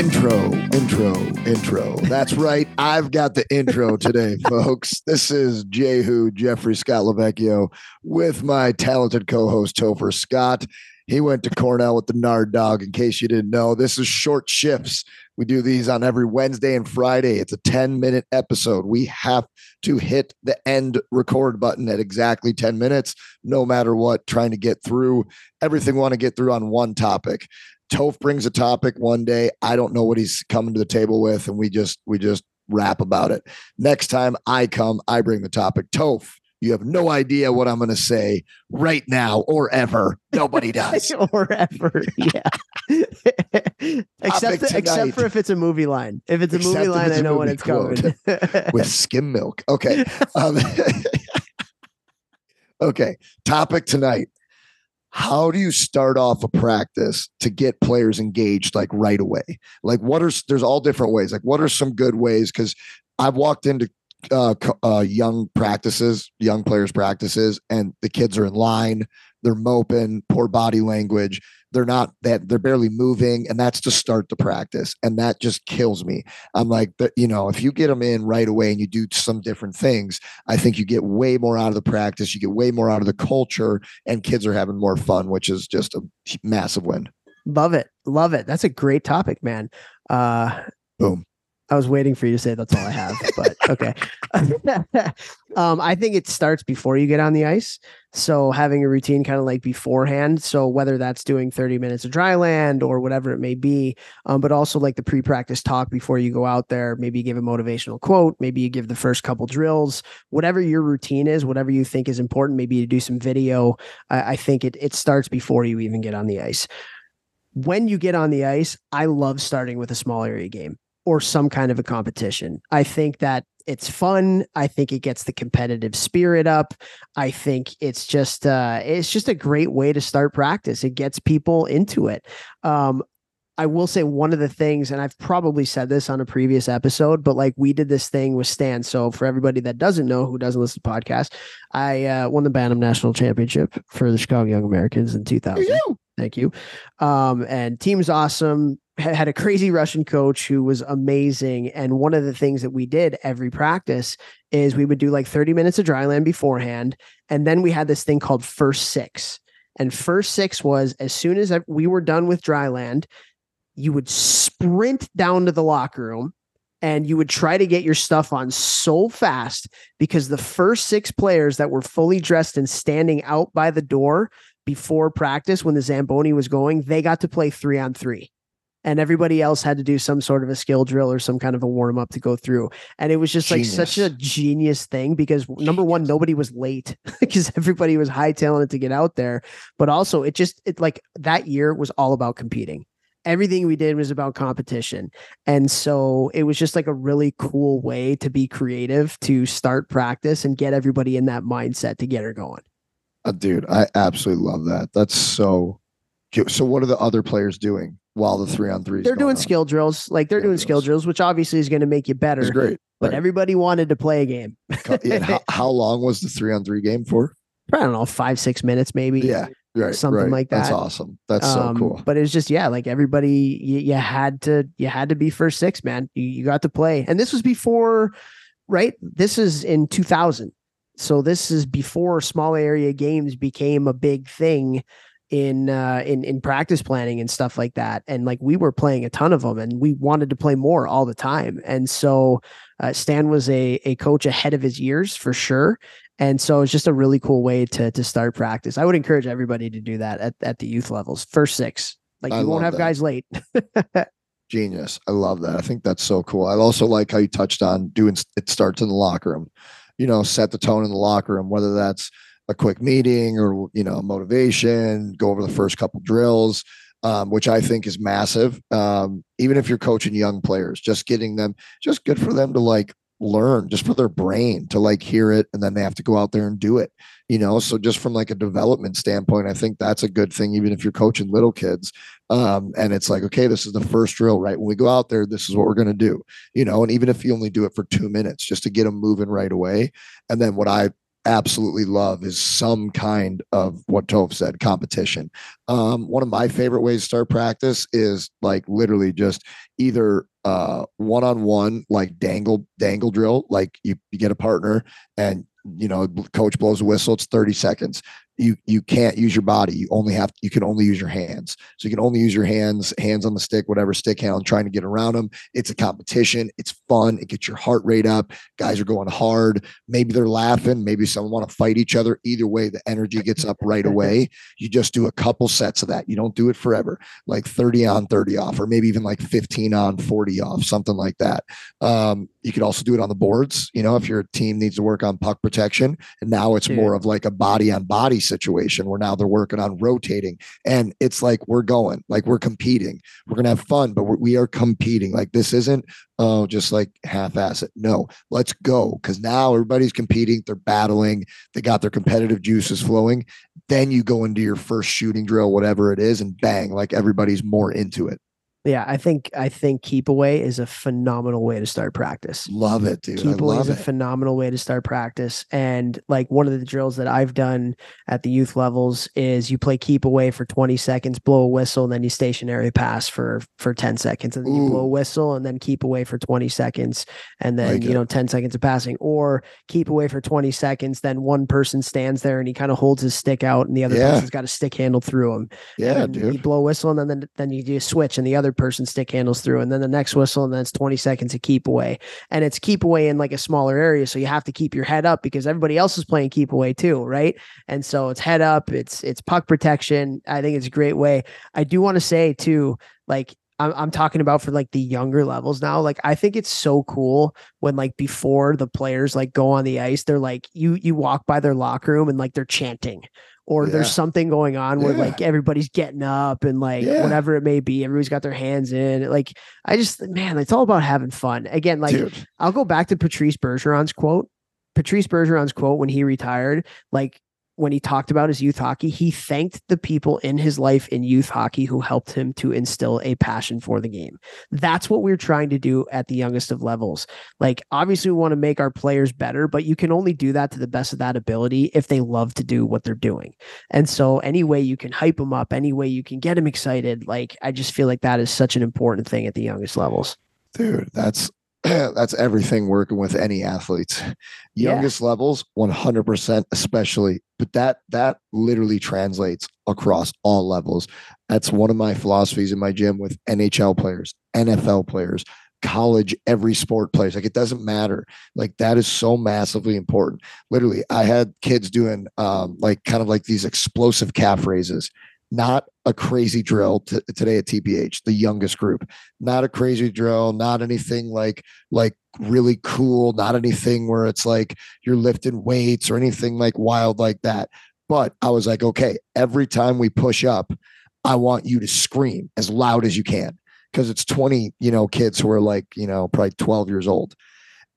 Intro, intro, intro. That's right. I've got the intro today, folks. This is Jehu Jeffrey Scott Lavecchio with my talented co-host Topher Scott. He went to Cornell with the Nard Dog. In case you didn't know, this is short shifts. We do these on every Wednesday and Friday. It's a 10 minute episode. We have to hit the end record button at exactly 10 minutes, no matter what, trying to get through everything we want to get through on one topic. Toph brings a topic one day. I don't know what he's coming to the table with, and we just we just rap about it. Next time I come, I bring the topic. Toph, you have no idea what I'm going to say right now or ever. Nobody does. or ever. Yeah. except Topic except for if it's a movie line. If it's a Except movie line, I know when it's coming. with skim milk. Okay. Um, okay. Topic tonight. How do you start off a practice to get players engaged like right away? Like, what are there's all different ways. Like, what are some good ways? Because I've walked into uh, uh, young practices, young players' practices, and the kids are in line. They're moping, poor body language. They're not that they're barely moving, and that's to start the practice, and that just kills me. I'm like, the, you know, if you get them in right away and you do some different things, I think you get way more out of the practice. You get way more out of the culture, and kids are having more fun, which is just a massive win. Love it. Love it. That's a great topic, man. Uh Boom. I was waiting for you to say that's all I have, but okay. um, I think it starts before you get on the ice. So having a routine kind of like beforehand. So whether that's doing 30 minutes of dry land or whatever it may be, um, but also like the pre-practice talk before you go out there, maybe you give a motivational quote, maybe you give the first couple drills, whatever your routine is, whatever you think is important, maybe you do some video. I, I think it it starts before you even get on the ice. When you get on the ice, I love starting with a small area game or some kind of a competition. I think that it's fun. I think it gets the competitive spirit up. I think it's just uh it's just a great way to start practice. It gets people into it. Um I will say one of the things, and I've probably said this on a previous episode, but like we did this thing with Stan. So for everybody that doesn't know, who doesn't listen to podcasts, I uh, won the Bantam National Championship for the Chicago Young Americans in 2000. Thank you. Um, and team's awesome. Ha- Had a crazy Russian coach who was amazing. And one of the things that we did every practice is we would do like 30 minutes of dry land beforehand. And then we had this thing called first six. And first six was as soon as we were done with dry land, you would sprint down to the locker room and you would try to get your stuff on so fast because the first six players that were fully dressed and standing out by the door before practice when the Zamboni was going, they got to play three on three. And everybody else had to do some sort of a skill drill or some kind of a warm up to go through. And it was just like such a genius thing because number one, nobody was late because everybody was hightailing it to get out there. But also, it just, it like that year was all about competing. Everything we did was about competition. And so it was just like a really cool way to be creative, to start practice and get everybody in that mindset to get her going. Uh, dude, I absolutely love that. That's so. cute. So, what are the other players doing while the three on three? they're doing skill drills like they're Skill doing skill drills. which obviously is going to make you better It's great. but right. everybody wanted to play a game yeah, how, how long was the three on three game for? i don't know five six minutes maybe Yeah, right, something right. like that. That's awesome. That's Um, so cool. but it's just yeah like everybody you, you had to you had to be first six man you, you got to play and this was before right this is in 2000 so this is before small area games became a big thing in uh in in practice planning and stuff like that and like we were playing a ton of them and we wanted to play more all the time and so uh, stan was a a coach ahead of his years for sure and so it's just a really cool way to to start practice i would encourage everybody to do that at, at the youth levels first six like I you won't have that. guys late Genius. I love that. I think that's so cool. I also like how you touched on doing it starts in the locker room. You know, set the tone in the locker room, whether that's a quick meeting or you know motivation. Go over the first couple drills. um, which I think is massive. Um, even if you're coaching young players, just getting them, just good for them to like learn, just for their brain to like hear it, and then they have to go out there and do it. You know, so just from like a development standpoint, I think that's a good thing. Even if you're coaching little kids, um, and it's like, okay, this is the first drill, right? When we go out there, this is what we're going to do. You know, and even if you only do it for two minutes, just to get them moving right away. And then what I absolutely love is some kind of what Toph said competition. Um, one of my favorite ways to start practice is like literally just either uh one on one like dangle dangle drill like you, you get a partner and you know coach blows a whistle it's 30 seconds you you can't use your body. You only have you can only use your hands. So you can only use your hands, hands on the stick, whatever stick handle, trying to get around them. It's a competition. It's fun. It gets your heart rate up. Guys are going hard. Maybe they're laughing. Maybe someone want to fight each other. Either way, the energy gets up right away. You just do a couple sets of that. You don't do it forever, like 30 on, 30 off, or maybe even like 15 on, 40 off, something like that. Um, you could also do it on the boards, you know, if your team needs to work on puck protection. And now it's more of like a body on body situation where now they're working on rotating. And it's like we're going, like we're competing. We're going to have fun, but we're, we are competing. Like this isn't, oh, just like half ass it. No, let's go. Cause now everybody's competing. They're battling. They got their competitive juices flowing. Then you go into your first shooting drill, whatever it is, and bang, like everybody's more into it. Yeah, I think I think keep away is a phenomenal way to start practice. Love it, dude. Keep I away love is a it. phenomenal way to start practice. And like one of the drills that I've done at the youth levels is you play keep away for 20 seconds, blow a whistle, and then you stationary pass for for 10 seconds. And then you blow a whistle and then keep away for 20 seconds and then Like you it. know 10 seconds of passing. Or keep away for 20 seconds, then one person stands there and he kind of holds his stick out and the other Yeah. person's got a stick handle through him Yeah, and You blow a whistle and then, then then you do a switch and the other person stick handles through and then the next whistle and then it's 20 seconds to keep away. And it's keep away in like a smaller area. So you have to keep your head up because everybody else is playing keep away too, right? And so it's head up, it's it's puck protection. I think it's a great way. I do want to say too, like I'm, I'm talking about for like the younger levels now. Like I think it's so cool when like before the players like go on the ice, they're like you you walk by their locker room and like they're chanting or Yeah. there's something going on where Yeah. like everybody's getting up and like Yeah. whatever it may be, everybody's got their hands in. Like I just man, it's all about having fun. Again, like dude. I'll go back to Patrice Bergeron's quote. Patrice Bergeron's quote when he retired, like when he talked about his youth hockey, he thanked the people in his life in youth hockey who helped him to instill a passion for the game. That's what we're trying to do at the youngest of levels. Like, obviously, we want to make our players better, but you can only do that to the best of that ability if they love to do what they're doing. And so, any way you can hype them up, any way you can get them excited, like, I just feel like that is such an important thing at the youngest levels. dude that's that's everything working with any athletes. Yeah. youngest levels 100% especially but that that literally translates across all levels. That's one of my philosophies in my gym with nhl players nfl players college every sport players like it doesn't matter. Like that is so massively important. Literally i had kids doing um like kind of like these explosive calf raises not a crazy drill t- today at tph the youngest group not a crazy drill, not anything like like really cool, not anything where it's like you're lifting weights or anything like wild like that. But I was like, okay, every time we push up, I want you to scream as loud as you can because it's 20, you know, kids who are like, you know, probably 12 years old.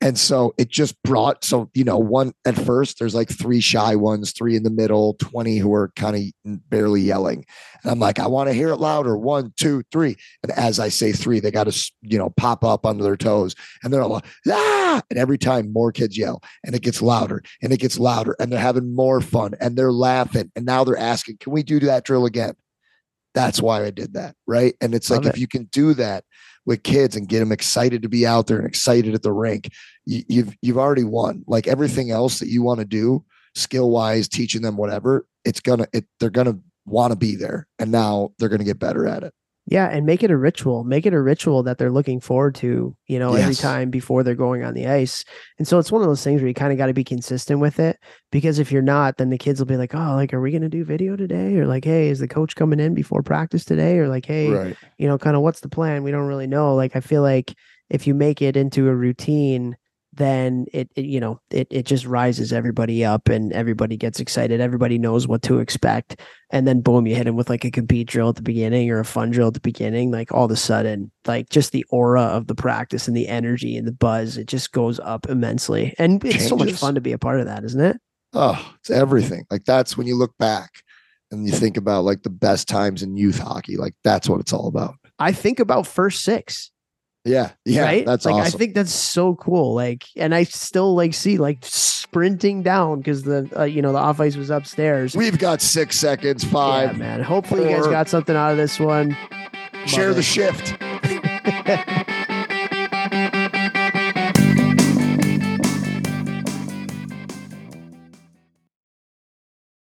And so it just brought so you know one at first there's like three shy ones, three in the middle, 20 who are kind of barely yelling. And I'm like, I want to hear it louder. One, two, three. And as I say three, they got to, you know, pop up under their toes. And they're all like, ah. And every time more kids yell and it gets louder and it gets louder and they're having more fun and they're laughing. And now they're asking, can we do that drill again? That's why I did that. Right. And it's like, if you can do that with kids and get them excited to be out there and excited at the rink, you, you've, you've already won. Like everything else that you want to do skill wise, teaching them whatever, it's gonna, it, they're gonna want to be there. And now they're to get better at it. Yeah, and make it a ritual. Make it a ritual that they're looking forward to, you know, every time before they're going on the ice. And so it's one of those things where you kind of got to be consistent with it because if you're not, then the kids will be like, "Oh, like are we going to do video today?" or like, "Hey, is the coach coming in before practice today?" or like, "Hey, Right. you know, kind of what's the plan?" We don't really know. Like I feel like if you make it into a routine, then it, it you know, it it just rises everybody up and everybody gets excited. Everybody knows what to expect and then boom, you hit him with like a compete drill at the beginning or a fun drill at the beginning. Like all of a sudden, like just the aura of the practice and the energy and the buzz, it just goes up immensely. And it's so much fun to be a part of that, isn't it? Oh, it's everything. Like that's when you look back and you think about like the best times in youth hockey. Like that's what it's all about. I think about first six. Yeah, yeah, right? that's like I think that's so cool. Like, and I still like see like sprinting down because the uh, you know the off ice was upstairs. We've got six seconds, yeah, five. man. Hopefully, you guys got something out of this one. Share Love the it. shift.